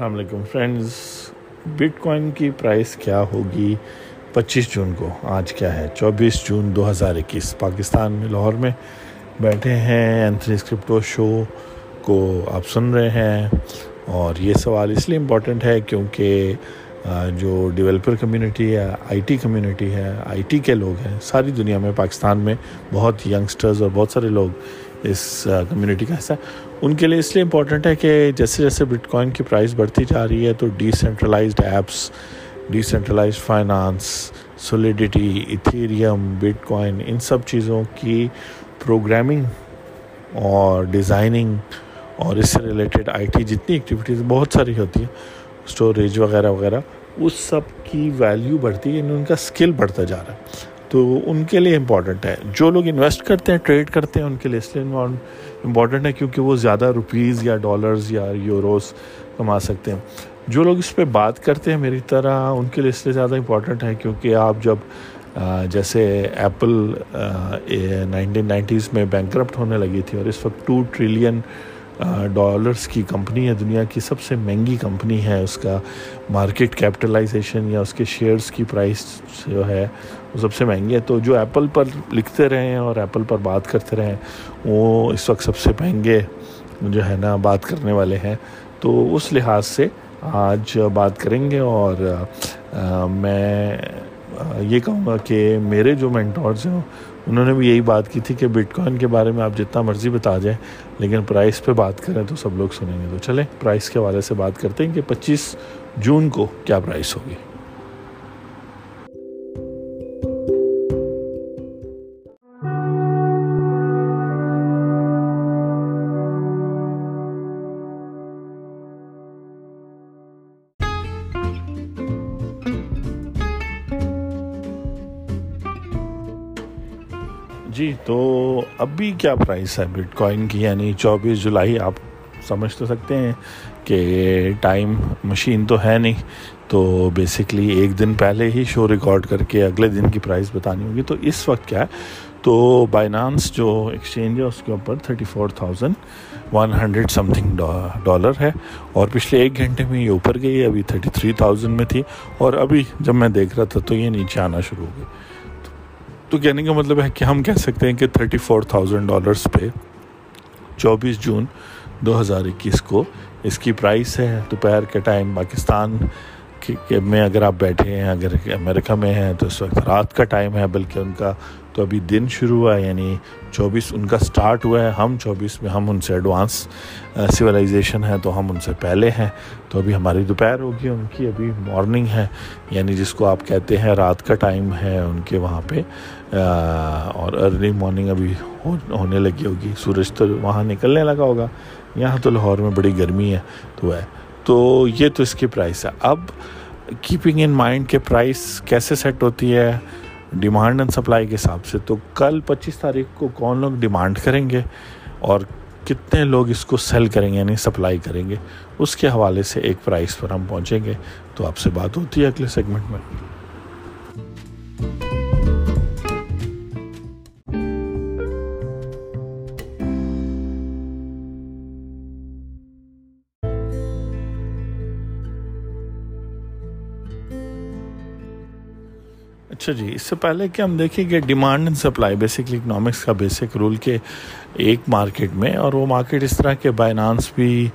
السلام علیکم friends but coin کی پرائس کیا ہوگی پچیس جون کو؟ آج کیا ہے؟ چوبیس جون دو ہزار اکیس۔ پاکستان میں، لاہور میں بیٹھے ہیں اینتھنی اسکرپٹو شو کو آپ سن رہے ہیں اور یہ سوال اس لیے امپورٹنٹ ہے کیونکہ جو ڈیولپر کمیونٹی ہے آئی ٹی کمیونٹی ہے آئی ٹی کے لوگ ہیں، ساری دنیا میں، پاکستان میں بہت ینگسٹرز اور بہت سارے لوگ اس کمیونٹی کا حصہ ان کے لیے اس لیے امپورٹنٹ ہے کہ جیسے جیسے بٹ کوائن کی پرائز بڑھتی جا رہی ہے تو decentralised apps decentralise finance solidity Ethereum bitcoin ان سب چیزوں کی پروگرامنگ اور ڈیزائننگ اور اس سے ریلیٹڈ آئی ٹی جتنی ایکٹیویٹیز بہت ساری ہوتی ہیں اسٹوریج وغیرہ وغیرہ، اس سب کی ویلیو بڑھتی ہے یعنی ان کا اسکل بڑھتا جا رہا ہے۔ تو ان کے لیے امپورٹنٹ ہے۔ جو لوگ انویسٹ کرتے ہیں ٹریڈ کرتے ہیں، ان کے لیے اس لیے امپورٹنٹ ہے کیونکہ وہ زیادہ روپیز یا ڈالرز یا یوروز کما سکتے ہیں۔ جو لوگ اس پہ بات کرتے ہیں میری طرح، ان کے لیے اس لیے زیادہ امپورٹنٹ ہے کیونکہ آپ جب جیسے ایپل نائنٹین نائنٹیز میں بینکرپٹ ہونے لگی تھی اور اس وقت ٹو ٹریلین ڈالرز کی کمپنی ہے، دنیا کی سب سے مہنگی کمپنی ہے، اس کا مارکیٹ کیپٹلائزیشن یا اس کے شیئرز کی پرائس جو ہے وہ سب سے مہنگی ہے تو جو ایپل پر لکھتے رہے ہیں اور ایپل پر بات کرتے رہے ہیں وہ اس وقت سب سے مہنگے جو ہے نا بات کرنے والے ہیں۔ تو اس لحاظ سے آج بات کریں گے اور میں یہ کہوں گا کہ میرے جو مینٹورز ہیں، انہوں نے بھی یہی بات کی تھی کہ بٹ کوائن کے بارے میں آپ جتنا مرضی بتا جائیں لیکن پرائس پہ بات کریں تو سب لوگ سنیں گے۔ تو چلیں پرائس کے حوالے سے بات کرتے ہیں کہ پچیس جون کو کیا پرائس ہوگی۔ جی تو ابھی کیا پرائس ہے بٹ کوائن کی؟ یعنی چوبیس جولائی آپ سمجھ تو سکتے ہیں کہ ٹائم مشین تو ہے نہیں۔ تو بیسکلی ایک دن پہلے ہی شو ریکارڈ کر کے اگلے دن کی پرائز بتانی ہوگی۔ تو اس وقت کیا ہے؟ تو بائنانس جو ایکسچینج ہے، اس کے اوپر thirty four thousand one hundred something dollar ہے۔ اور پچھلے ایک گھنٹے میں یہ اوپر گئی، ابھی تھرٹی تھری تھاؤزنڈ میں تھی۔ اور ابھی جب میں دیکھ رہا تھا تو یہ نیچے آنا شروع ہو گئی تو کہنے کا مطلب ہے کہ ہم کہہ سکتے ہیں کہ تھرٹی فور تھاؤزنڈ ڈالرس پہ چوبیس جون دو ہزار اکیس کو اس کی پرائس ہے، دوپہر کے ٹائم پاکستان میں اگر آپ بیٹھے ہیں، اگر امریکہ میں ہیں تو اس وقت رات کا ٹائم ہے بلکہ ان کا تو ابھی دن شروع ہوا ہے یعنی چوبیس ان کا سٹارٹ ہوا ہے۔ ہم چوبیس میں ہم ان سے ایڈوانس سویلائزیشن ہے تو ہم ان سے پہلے ہیں۔ تو ابھی ہماری دوپہر ہوگی، ان کی ابھی مارننگ ہے۔ یعنی جس کو آپ کہتے ہیں رات کا ٹائم ہے، ان کے وہاں پہ اور ارلی مارننگ ابھی ہونے لگی ہوگی۔ سورج تو وہاں نکلنے لگا ہوگا۔ یہاں تو لاہور میں بڑی گرمی ہے، تو ہے۔ تو یہ تو اس کی پرائس ہے۔ اب کیپنگ ان مائنڈ کے پرائس کیسے سیٹ ہوتی ہے ڈیمانڈ اینڈ سپلائی کے حساب سے، تو کل پچیس تاریخ کو کون لوگ ڈیمانڈ کریں گے اور کتنے لوگ اس کو سیل کریں گے یعنی سپلائی کریں گے، اس کے حوالے سے ایک پرائس پر ہم پہنچیں گے۔ تو آپ سے بات ہوتی ہے اگلے سیگمنٹ میں۔ اچھا جی اس سے پہلے کہ ہم دیکھیں کہ demand and supply basically economics کا بیسک رول کے ایک مارکیٹ میں اور وہ مارکیٹ اس طرح کے بائنانس بھی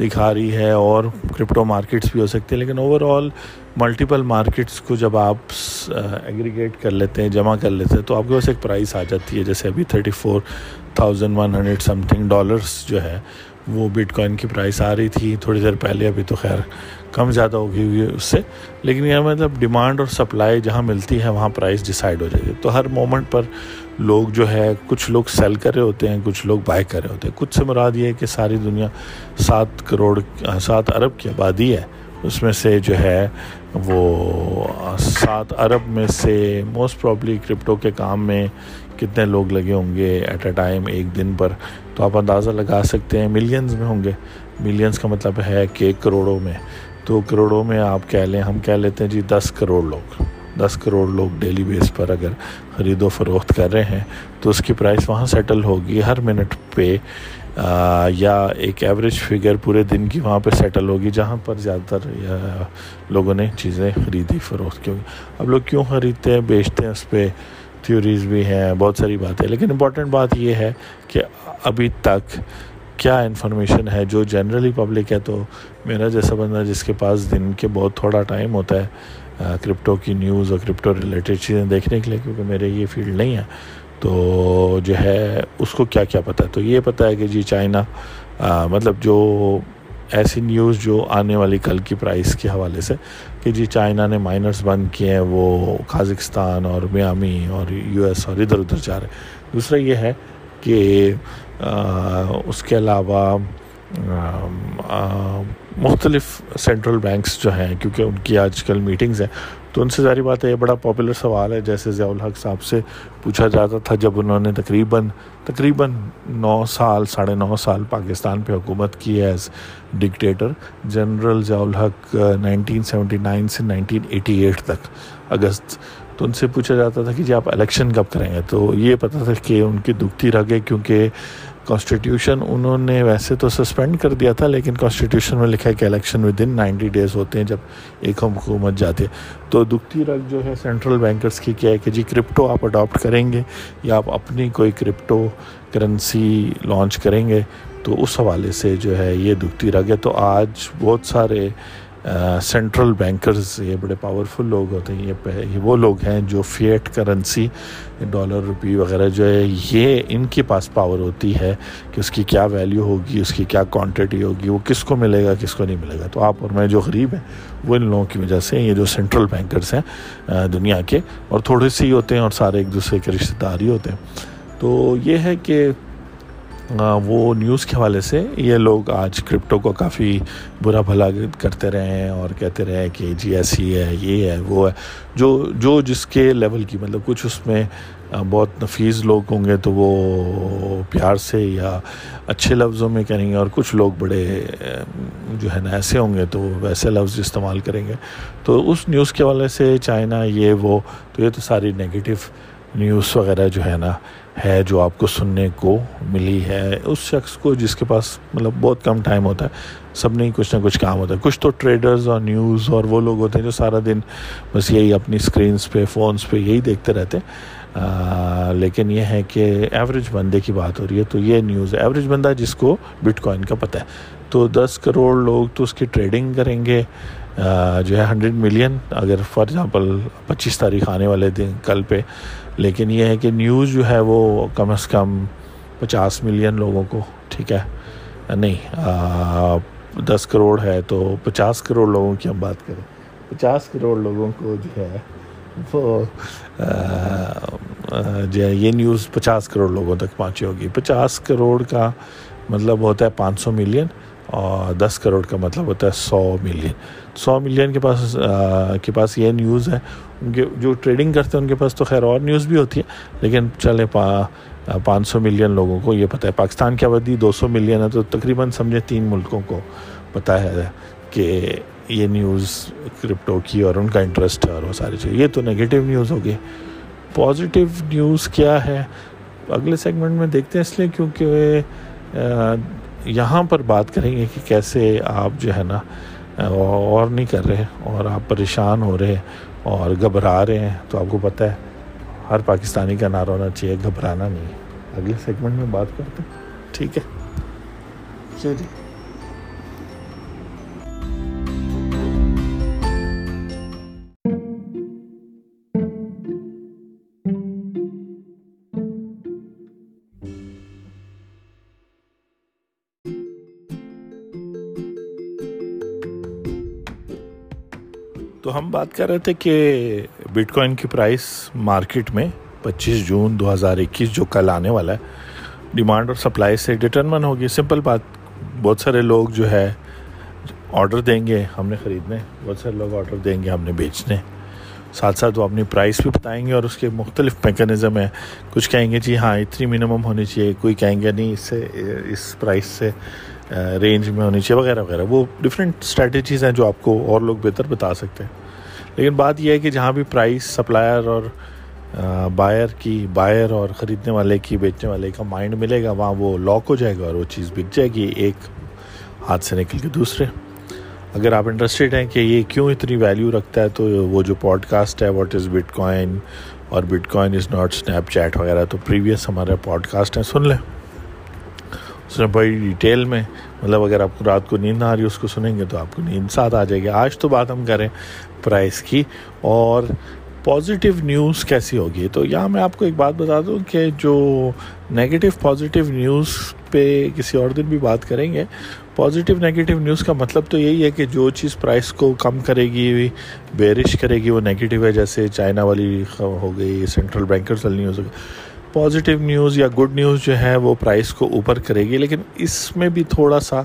دکھا رہی ہے اور کرپٹو مارکیٹس بھی ہو سکتے ہیں، لیکن اوور آل ملٹیپل مارکیٹس کو جب آپ ایگریگیٹ کر لیتے ہیں، جمع کر لیتے ہیں، تو آپ کے پاس ایک پرائس آ جاتی ہے، جیسے ابھی thirty four thousand one hundred something dollars جو ہے، وہ بٹ کوائن کی پرائس آ رہی تھی تھوڑی دیر پہلے، ابھی تو خیر کم زیادہ ہوگی ہوئی اس سے۔ لیکن یہ مطلب ڈیمانڈ اور سپلائی جہاں ملتی ہے وہاں پرائس ڈیسائیڈ ہو جائے گی تو ہر مومنٹ پر لوگ جو ہے، کچھ لوگ سیل کر رہے ہوتے ہیں، کچھ لوگ بائی کر رہے ہوتے ہیں۔ کچھ سے مراد یہ ہے کہ ساری دنیا سات کروڑ، سات ارب کی آبادی ہے۔ اس میں سے جو ہے وہ سات ارب میں سے موسٹ پرابلی کرپٹو کے کام میں کتنے لوگ لگے ہوں گے ایٹ اے ٹائم ایک دن پر۔ تو آپ اندازہ لگا سکتے ہیں ملینز میں ہوں گے۔ ملینز کا مطلب ہے کہ کروڑوں میں۔ تو کروڑوں میں آپ کہہ لیں، ہم کہہ لیتے ہیں جی دس کروڑ لوگ۔ دس کروڑ لوگ ڈیلی بیس پر اگر خرید و فروخت کر رہے ہیں، تو اس کی پرائس وہاں سیٹل ہوگی۔ ہر منٹ پہ یا ایک ایوریج فگر پورے دن کی وہاں پہ سیٹل ہوگی، جہاں پر زیادہ تر لوگوں نے چیزیں خریدی، فروخت کی ہوگی۔ اب لوگ کیوں خریدتے ہیں؟ بیچتے ہیں اس پہ۔ تھیوریز بھی ہیں، بہت ساری باتیں۔ لیکن امپورٹنٹ بات یہ ہے کہ ابھی تک کیا انفارمیشن ہے جو جنرلی پبلک ہے تو میرا جیسا بندہ جس کے پاس دن کے بہت تھوڑا ٹائم ہوتا ہے کرپٹو کی نیوز اور کرپٹو ریلیٹڈ چیزیں دیکھنے کے لیے کیونکہ میرے یہ فیلڈ نہیں ہے۔ تو جو ہے، اس کو کیا کیا پتہ ہے؟ تو یہ پتہ ہے کہ جی چائنا مطلب جو ایسی نیوز جو آنے والی کل کی پرائس کے حوالے سے کہ جی چائنا نے مائنرز بند کیے ہیں، وہ کازکستان اور میامی اور یو ایس اور ادھر ادھر جا رہے دوسرا یہ ہے کہ اس کے علاوہ مختلف سینٹرل بینکس جو ہیں، کیونکہ ان کی آج کل میٹنگز ہیں، تو ان سے ظاہری بات ہے، یہ بڑا پاپولر سوال ہے، جیسے ضیاء الحق صاحب سے پوچھا جاتا تھا، جب انہوں نے تقریباً تقریباً نو سال، ساڑھے نو سال پاکستان پہ حکومت کی as dictator general Zia ul-Haq nineteen seventy nine سے نائنٹین ایٹی ایٹ تک، اگست تو ان سے پوچھا جاتا تھا کہ جی آپ الیکشن کب کریں گے؟ تو یہ پتہ تھا کہ ان کی دکھتی رہ گئی کیونکہ کانسٹیٹیوشن انہوں نے ویسے تو سسپینڈ کر دیا تھا، لیکن کانسٹیٹیوشن میں لکھا ہے کہ election with in ninety days ہوتے ہیں جب ایک ہم حکومت جاتے تو دکھتی رکھ جو ہے سینٹرل بینکرز کی کیا ہے کہ جی کرپٹو آپ اڈاپٹ کریں گے یا آپ اپنی کوئی کرپٹو کرنسی لانچ کریں گے؟ تو اس حوالے سے جو ہے یہ دکھتی رکھ ہے تو آج بہت سارے سینٹرل بینکرز یہ بڑے پاورفل لوگ ہوتے ہیں، یہ وہ لوگ ہیں جو فیٹ کرنسی ڈالر روپی وغیرہ جو ہے، یہ ان کے پاس پاور ہوتی ہے کہ اس کی کیا ویلیو ہوگی، اس کی کیا کوانٹٹی ہوگی، وہ کس کو ملے گا، کس کو نہیں ملے گا۔ تو آپ اور میں جو غریب ہیں، وہ ان لوگوں کی وجہ سے یہ جو سینٹرل بینکرز ہیں دنیا کے، اور تھوڑے سے ہی ہوتے ہیں اور سارے ایک دوسرے کے رشتہ دار ہی ہوتے ہیں۔ تو یہ ہے کہ وہ نیوز کے حوالے سے یہ لوگ آج کرپٹو کو کافی برا بھلا کرتے رہے ہیں اور کہتے رہے کہ جی ایسی ہے، یہ ہے، وہ ہے۔ جو جو جس کے لیول کی مطلب کچھ اس میں بہت نفیس لوگ ہوں گے تو وہ پیار سے یا اچھے لفظوں میں کریں گے اور کچھ لوگ بڑے جو ہے نا، ایسے ہوں گے تو ویسے لفظ استعمال کریں گے۔ تو اس نیوز کے حوالے سے چائنا یہ وہ، تو یہ تو ساری نگیٹو نیوز وغیرہ جو ہے نا ہے جو آپ کو سننے کو ملی ہے، اس شخص کو جس کے پاس مطلب بہت کم ٹائم ہوتا ہے، سب نہیں، کچھ نہ کچھ کام ہوتا ہے۔ کچھ تو ٹریڈرز اور نیوز اور وہ لوگ ہوتے ہیں جو سارا دن بس یہی اپنی اسکرینس پہ فونس پہ یہی دیکھتے رہتے ہیں۔ لیکن یہ ہے کہ ایوریج بندے کی بات ہو رہی ہے تو یہ نیوز ہے ایوریج بندہ جس کو بٹ کوائن کا پتہ ہے۔ تو دس کروڑ لوگ تو اس کی ٹریڈنگ کریں گے۔ جو ہے ہنڈریڈ ملین اگر فار ایگزامپل پچیس تاریخ آنے والے دن، کل پہ لیکن یہ ہے کہ نیوز جو ہے وہ کم از کم پچاس ملین لوگوں کو، ٹھیک ہے؟ نہیں دس کروڑ ہے تو پچاس کروڑ لوگوں کی ہم بات کریں۔ پچاس کروڑ لوگوں کو جو ہے وہ جو ہے یہ نیوز پچاس کروڑ لوگوں تک پہنچی ہوگی۔ پچاس کروڑ کا مطلب ہوتا ہے پانچ سو ملین۔ اور دس کروڑ کا مطلب ہوتا ہے سو ملین۔ سو ملین کے پاس کے پاس یہ نیوز ہے۔ ان کے جو ٹریڈنگ کرتے ہیں ان کے پاس تو خیر اور نیوز بھی ہوتی ہے لیکن چلے پانچ سو ملین لوگوں کو یہ پتہ ہے۔ پاکستان کی آبادی دو سو ملین ہے، تو تقریباً سمجھے تین ملکوں کو پتہ ہے کہ یہ نیوز کرپٹو کی اور ان کا انٹرسٹ ہے اور وہ ساری چیز۔ یہ تو نگیٹو نیوز ہوگی۔ پازیٹیو نیوز کیا ہے؟ اگلے سیگمنٹ میں دیکھتے ہیں اس لیے، کیونکہ یہاں پر بات کریں گے کہ کیسے آپ جو ہے نا اور نہیں کر رہے اور آپ پریشان ہو رہے اور گھبرا رہے ہیں۔ تو آپ کو پتہ ہے، ہر پاکستانی کا نعرہ ہونا چاہیے، گھبرانا نہیں اگلے سیگمنٹ میں بات کرتے ہیں۔ ٹھیک ہے؟ چلیے۔ تو ہم بات کر رہے تھے کہ بٹ کوائن کی پرائس مارکیٹ میں پچیس جون دو ہزار اکیس جو کل آنے والا ہے ڈیمانڈ اور سپلائی سے ڈٹرمن ہوگی۔ سمپل بات، بہت سارے لوگ جو ہے آرڈر دیں گے، ہم نے خریدنے۔ بہت سارے لوگ آرڈر دیں گے، ہم نے بیچنے۔ ساتھ ساتھ وہ اپنی پرائس بھی بتائیں گے اور اس کے مختلف میکانزم ہیں۔ کچھ کہیں گے جی ہاں اتنی منیمم ہونی چاہیے۔ کوئی کہیں گے، نہیں، اس سے، اس پرائس سے رینج میں ہونی چاہیے، وغیرہ وغیرہ۔ وہ ڈفرینٹ اسٹریٹجیز ہیں جو آپ کو اور لوگ بہتر بتا سکتے ہیں۔ لیکن بات یہ ہے کہ جہاں بھی پرائس سپلائر اور بائر کی بائر اور خریدنے والے کی، بیچنے والے کا مائنڈ ملے گا، وہاں وہ لاک ہو جائے گا اور وہ چیز بک جائے گی ایک ہاتھ سے نکل کے دوسرے۔ اگر آپ انٹرسٹیڈ ہیں کہ یہ کیوں اتنی ویلیو رکھتا ہے، تو وہ جو پوڈ کاسٹ ہے واٹ از بٹ کوائن اور but coin is not Snapchat وغیرہ، تو پریویس ہمارے پوڈ کاسٹ ہیں، سن لیں۔ اس میں بڑی ڈیٹیل میں مطلب اگر آپ کو رات کو نیند نہ آ رہی اس کو سنیں گے تو آپ کو نیند ساتھ آ جائے گی۔ آج تو بات ہم کریں پرائز کی۔ اور پازیٹیو نیوز کیسی ہوگی؟ تو یہاں میں آپ کو ایک بات بتا دوں کہ جو نگیٹو پازیٹیو نیوز پہ کسی اور دن بھی بات کریں گے پازیٹیو نگیٹیو نیوز کا مطلب تو یہی ہے کہ جو چیز پرائس کو کم کرے گی بیرش کرے گی، وہ نگیٹیو ہے۔ جیسے چائنا والی ہو گئی سینٹرل بینکرز والی نیوز ہو گئی پازیٹیو نیوز یا گڈ نیوز جو ہے وہ پرائس کو اوپر کرے گی، لیکن اس میں بھی تھوڑا سا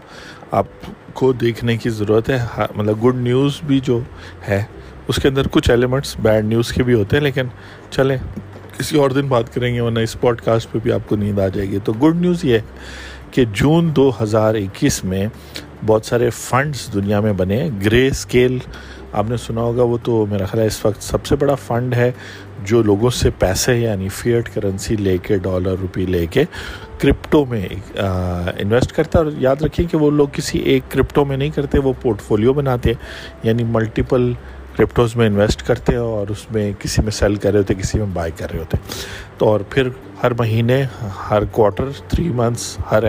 آپ کو دیکھنے کی ضرورت ہے۔ ہاں، مطلب گڈ نیوز بھی جو ہے، اس کے اندر کچھ ایلیمنٹس بیڈ نیوز کے بھی ہوتے ہیں، لیکن چلیں، کسی اور دن بات کریں گے، ورنہ اس پوڈ کاسٹ پہ بھی آپ کو نیند آ جائے گی۔ تو گڈ نیوز یہ ہے کہ جون دو ہزار اکیس میں بہت سارے فنڈز دنیا میں بنے گرے اسکیل، آپ نے سنا ہوگا، وہ تو میرا خیال ہے اس وقت سب سے بڑا فنڈ ہے جو لوگوں سے پیسے یعنی فیٹ کرنسی لے کے، ڈالر، روپی لے کے کرپٹو میں انویسٹ کرتا ہے۔ اور یاد رکھیں کہ وہ لوگ کسی ایک کرپٹو میں نہیں کرتے، وہ پورٹ فولیو بناتے ہیں۔ یعنی ملٹیپل کرپٹوز میں انویسٹ کرتے ہیں اور اس میں کسی میں سیل کر رہے ہوتے، کسی میں بائی کر رہے ہوتے۔ تو اور پھر ہر مہینے، ہر کوارٹر تھری منتھس ہر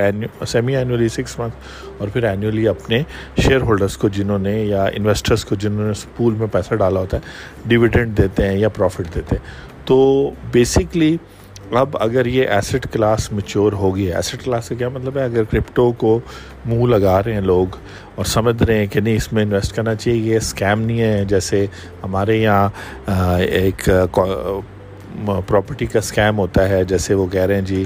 سیمی اینولی سکس منتھ اور پھر اینولی اپنے شیئر ہولڈرس کو جنہوں نے یا انویسٹرس کو جنہوں نے پول میں پیسہ ڈالا ہوتا ہے ڈیویڈنڈ دیتے ہیں یا پروفٹ دیتے ہیں۔ تو بیسکلی اب اگر یہ ایسٹ کلاس میچور ہوگی ایسٹ کلاس کا کیا مطلب ہے؟ اگر کرپٹو کو منہ لگا رہے ہیں لوگ اور سمجھ رہے ہیں کہ نہیں، اس میں انویسٹ کرنا چاہیے، یہ اسکیم نہیں ہے۔ جیسے ہمارے یہاں ایک پراپرٹی کا اسکیم ہوتا ہے، جیسے وہ کہہ رہے ہیں جی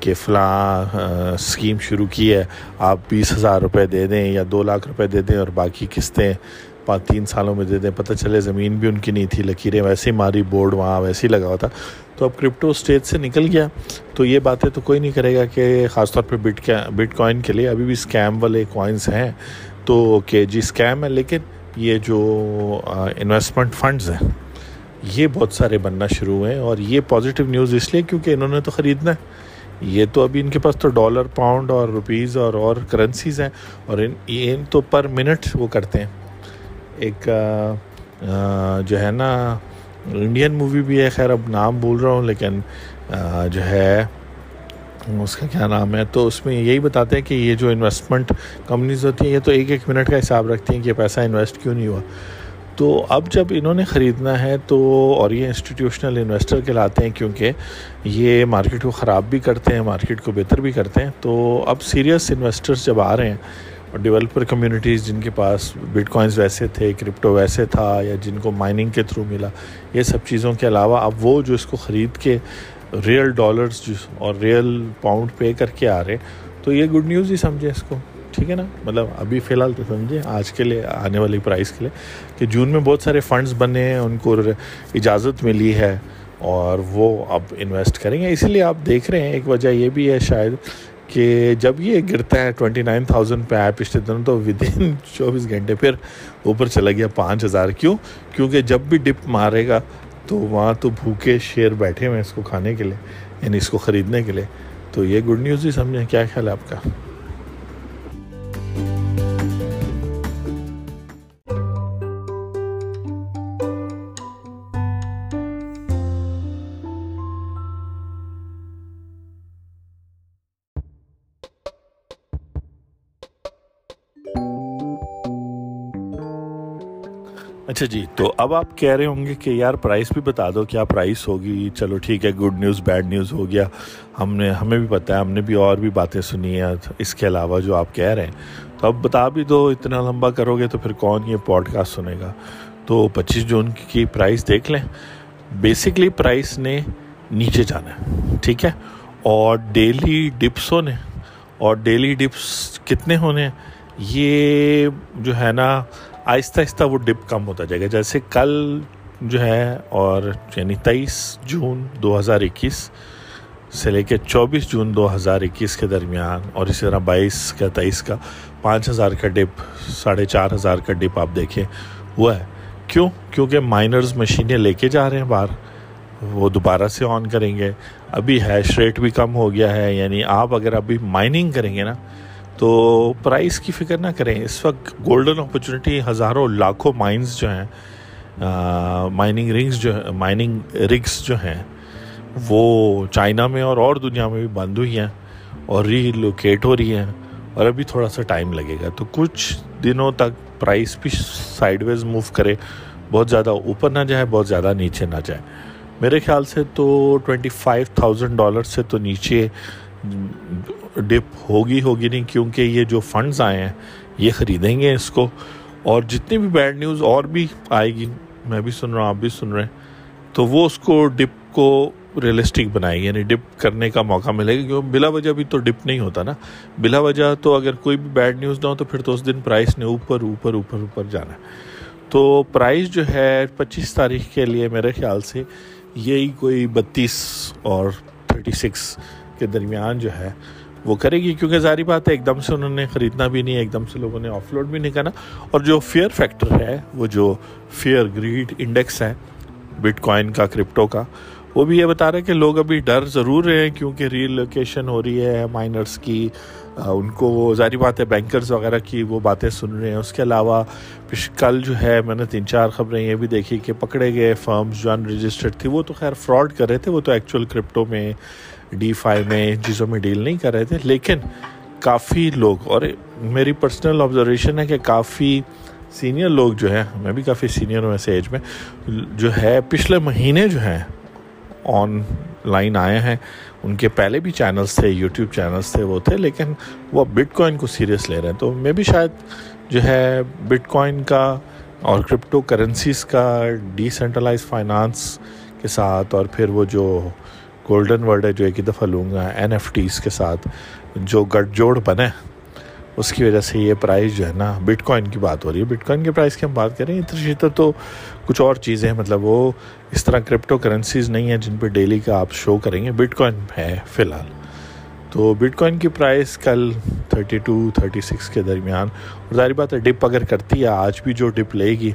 کہ فلاں اسکیم شروع کی ہے، آپ بیس ہزار روپے دے دیں یا دو لاکھ روپے دے دیں اور باقی قسطیں پانچ تین سالوں میں دے دیں، پتہ چلے زمین بھی ان کی نہیں تھی، لکیریں ویسے ہی ماری بورڈ وہاں ویسے ہی لگا ہوا تھا۔ تو اب کرپٹو اسٹیج سے نکل گیا۔ تو یہ باتیں تو کوئی نہیں کرے گا کہ خاص طور پہ بٹ بٹ کوائن کے لیے ابھی بھی اسکیم والے کوائنس ہیں۔ تو کہ جی اسکیم ہے، لیکن یہ جو انویسٹمنٹ فنڈز ہیں۔ یہ بہت سارے بننا شروع ہوئے ہیں اور یہ پازیٹیو نیوز اس لیے کیونکہ انہوں نے تو خریدنا ہے۔ یہ تو ابھی ان کے پاس تو ڈالر پاؤنڈ اور روپیز اور اور کرنسیز ہیں اور ان ان تو پر منٹ وہ کرتے ہیں۔ ایک جو ہے نا انڈین مووی بھی ہے، خیر اب نام بول رہا ہوں لیکن جو ہے، اس کا کیا نام ہے؟ تو اس میں یہی بتاتے ہیں کہ یہ جو انویسٹمنٹ کمپنیز ہوتی ہیں، یہ تو ایک ایک منٹ کا حساب رکھتی ہیں کہ پیسہ انویسٹ کیوں نہیں ہوا۔ تو اب جب انہوں نے خریدنا ہے تو اور یہ انسٹیٹیوشنل انویسٹر کے لاتے ہیں کیونکہ یہ مارکیٹ کو خراب بھی کرتے ہیں مارکیٹ کو بہتر بھی کرتے ہیں۔ تو اب سیریس انویسٹرز جب آ رہے ہیں اور ڈیولپر کمیونٹیز جن کے پاس بٹ کوائنز ویسے تھے کرپٹو ویسے تھا یا جن کو مائننگ کے تھرو ملا، یہ سب چیزوں کے علاوہ اب وہ جو اس کو خرید کے ریئل ڈالرز اور ریئل پاؤنڈ پے کر کے آ رہے تو یہ گڈ نیوز ہی سمجھے اس کو۔ ٹھیک ہے نا؟ مطلب ابھی فی الحال تو سمجھے، آج کے لیے، آنے والی پرائز کے لیے کہ جون میں بہت سارے فنڈز بنے ہیں، ان کو اجازت ملی ہے اور وہ اب انویسٹ کریں گے۔ اسی لیے آپ دیکھ رہے ہیں، ایک وجہ یہ بھی ہے شاید کہ جب یہ گرتا ہے ٹوئنٹی نائن تھاؤزینڈ پہ آیا پچھلے دنوں، تو ود ان چوبیس گھنٹے پھر اوپر چلا گیا پانچ ہزار۔ کیوں؟ کیونکہ جب بھی ڈپ مارے گا، تو وہاں تو بھوکے شیر بیٹھے ہوئے اس کو کھانے کے لیے یعنی اس کو خریدنے کے لیے۔ تو یہ گڈ نیوز ہی سمجھیں، کیا خیال ہے آپ کا؟ اچھا جی تو اب آپ کہہ رہے ہوں گے کہ یار پرائس بھی بتا دو کیا پرائس ہوگی۔ چلو ٹھیک ہے گڈ نیوز بیڈ نیوز ہو گیا۔ ہم نے، ہمیں بھی پتہ ہے، ہم نے بھی اور بھی باتیں سنی ہیں۔ اس کے علاوہ جو آپ کہہ رہے ہیں، تو اب بتا بھی دو، اتنا لمبا کرو گے تو پھر کون یہ پوڈ کاسٹ سنے گا؟ تو پچیس جون کی پرائس دیکھ لیں۔ بیسکلی پرائس نے نیچے جانا ہے، ٹھیک ہے۔ اور ڈیلی ڈپس ہونے، اور ڈیلی ڈپس کتنے ہونے یہ جو ہے نا آہستہ آہستہ وہ ڈپ کم ہوتا جائے گا۔ جیسے کل جو ہے اور یعنی تیئیس جون دو ہزار اکیس سے لے کے چوبیس جون دو ہزار اکیس کے درمیان اور اسی طرح بائیس کا تیئیس کا، پانچ ہزار کا ڈپ، ساڑھے چار ہزار کا ڈپ آپ دیکھیں ہوا ہے۔ کیوں؟ کیونکہ مائنرز مشینیں لے کے جا رہے ہیں باہر۔ وہ دوبارہ سے آن کریں گے۔ ابھی ہیش ریٹ بھی کم ہو گیا ہے۔ یعنی آپ اگر ابھی مائننگ کریں گے نا تو پرائز کی فکر نہ کریں۔ اس وقت گولڈن اپرچونٹی ہزاروں لاکھوں مائنز جو ہیں مائننگ رنگز جو مائننگ رگس جو ہیں، وہ چائنا میں اور اور دنیا میں بھی بند ہوئی ہیں اور ری لوکیٹ ہو رہی ہیں اور ابھی تھوڑا سا ٹائم لگے گا۔ تو کچھ دنوں تک پرائز بھی سائڈ ویز موو کرے۔ بہت زیادہ اوپر نہ جائے، بہت زیادہ نیچے نہ جائے۔ میرے خیال سے تو ٹوینٹی فائیو تھاؤزنڈ ڈالر سے تو نیچے ڈپ ہوگی ہوگی نہیں، کیونکہ یہ جو فنڈز آئے ہیں، یہ خریدیں گے اس کو۔ اور جتنی بھی بیڈ نیوز اور بھی آئے گی، میں بھی سن رہا ہوں، آپ بھی سن رہے ہیں، تو وہ اس کو ڈپ کو ریئلسٹک بنائے گی یعنی ڈپ کرنے کا موقع ملے گا۔ کیونکہ بلا وجہ بھی تو ڈپ نہیں ہوتا نا۔ بلا وجہ تو اگر کوئی بھی بیڈ نیوز نہ ہو، تو پھر تو اس دن پرائز نے اوپر اوپر اوپر اوپر جانا ہے۔ تو پرائز جو ہے پچیس تاریخ کے لیے میرے خیال سے یہی کوئی بتیس اور تھرٹی سکس کے درمیان جو ہے وہ کرے گی، کیونکہ ظاہری بات ہے، ایک دم سے انہوں نے خریدنا بھی نہیں، ایک دم سے لوگوں نے آف لوڈ بھی نہیں کرنا۔ اور جو فیئر فیکٹر ہے، وہ جو فیئر گریڈ انڈیکس ہے بٹ کوائن کا کرپٹو کا، وہ بھی یہ بتا رہے کہ لوگ ابھی ڈر ضرور رہے ہیں کیونکہ ری لوکیشن ہو رہی ہے مائنرس کی ان کو وہ ظاہری بات ہے بینکرز وغیرہ کی وہ باتیں سن رہے ہیں۔ اس کے علاوہ کل جو ہے، میں نے تین چار خبریں یہ بھی دیکھی کہ پکڑے گئے فرمز جو ان رجسٹرڈ تھی وہ تو خیر فراڈ کر رہے تھے، وہ تو ایکچوئل کرپٹو میں ڈی فائی میں چیزوں میں ڈیل نہیں کر رہے تھے۔ لیکن کافی لوگ، اور میری پرسنل آبزرویشن ہے کہ کافی سینئر لوگ جو ہیں، میں بھی کافی سینئر ہوں ایسے ایج میں، جو ہے، پچھلے مہینے جو ہیں آن لائن آئے ہیں۔ ان کے پہلے بھی چینلز تھے، یوٹیوب چینلز تھے، وہ تھے، لیکن وہ بٹ کوائن کو سیریس لے رہے ہیں۔ تو میں بھی شاید جو ہے بٹ کوائن کا اور کرپٹو کرنسیز کا ڈی سینٹرلائز فائنانس کے ساتھ اور پھر وہ جو گولڈن ورڈ ہے، جو ایک ہی دفعہ لوں گا این ایف ٹیز کے ساتھ جو گٹ جوڑ بنے۔ اس کی وجہ سے یہ پرائز جو ہے نا بٹ کوائن کی بات ہو رہی ہے۔ بٹ کوائن کے پرائز کی ہم بات کریں اتر شیتر تو کچھ اور چیزیں ہیں۔ مطلب وہ اس طرح کرپٹو کرنسیز نہیں ہیں جن پہ ڈیلی کا آپ شو کریں گے۔ بٹ کوائن ہے فی الحال۔ تو بٹ کوائن کی پرائز کل تھرٹی ٹو تھرٹی سکس کے درمیان۔ اور ظاہری بات ہے ڈپ اگر کرتی ہے، آج بھی جو ڈپ لے گی،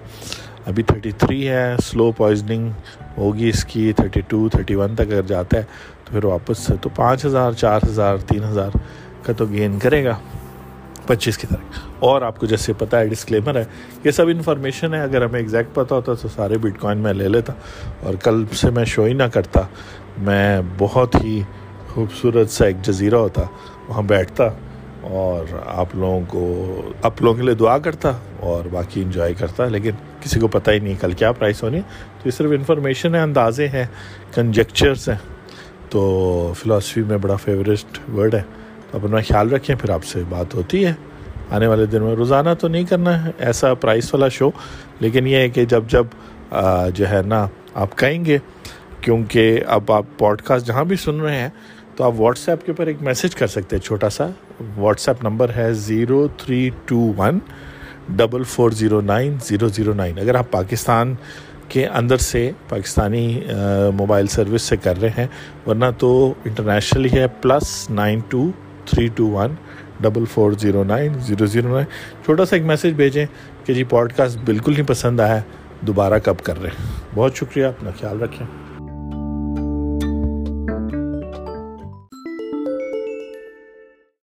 ابھی تھرٹی تھری ہے۔ سلو پوائزننگ ہوگی اس کی۔ تھرٹی ٹو تھرٹی ون تک اگر جاتا ہے، تو پھر واپس سے تو پانچ ہزار، چار ہزار، تین ہزار کا تو گین کرے گا۔ پچیس کی طرح اور آپ کو جیسے پتہ ہے ڈسکلیمر ہے، یہ سب انفارمیشن ہے۔ اگر ہمیں ایگزیکٹ پتہ ہوتا تو سارے بٹ کوائن میں لے لیتا۔ اور کل سے میں شو ہی نہ کرتا۔ میں بہت ہی خوبصورت سا ایک جزیرہ ہوتا، وہاں بیٹھتا اور آپ لوگوں کو، آپ لوگوں کے لیے دعا کرتا اور باقی انجوائے کرتا۔ لیکن کسی کو پتہ ہی نہیں کل کیا پرائس ہونی۔ ہے تو یہ صرف انفارمیشن ہے، اندازے ہیں کنجیکچرس ہیں۔ تو فلاسفی میں بڑا فیوریٹ ورڈ ہے۔ اپنا خیال رکھیں، پھر آپ سے بات ہوتی ہے۔ آنے والے دن میں روزانہ تو نہیں کرنا ہے، ایسا پرائس والا شو لیکن یہ ہے کہ جب جب جو ہے نا، آپ کہیں گے، کیونکہ اب آپ پوڈ کاسٹ جہاں بھی سن رہے ہیں، تو آپ واٹس ایپ کے اوپر ایک میسج کر سکتے ہیں، چھوٹا سا۔ واٹس ایپ نمبر ہے zero three two one double four zero nine zero zero nine. اگر آپ پاکستان کے اندر سے پاکستانی موبائل سروس سے کر رہے ہیں، ورنہ تو انٹرنیشنلی ہے، plus nine two three two one double four zero nine zero zero nine چھوٹا سا ایک میسیج بھیجیں کہ جی پوڈ کاسٹ بالکل نہیں پسند آیا، دوبارہ کب کر رہے ہیں؟ بہت شکریہ، اپنا خیال رکھیں۔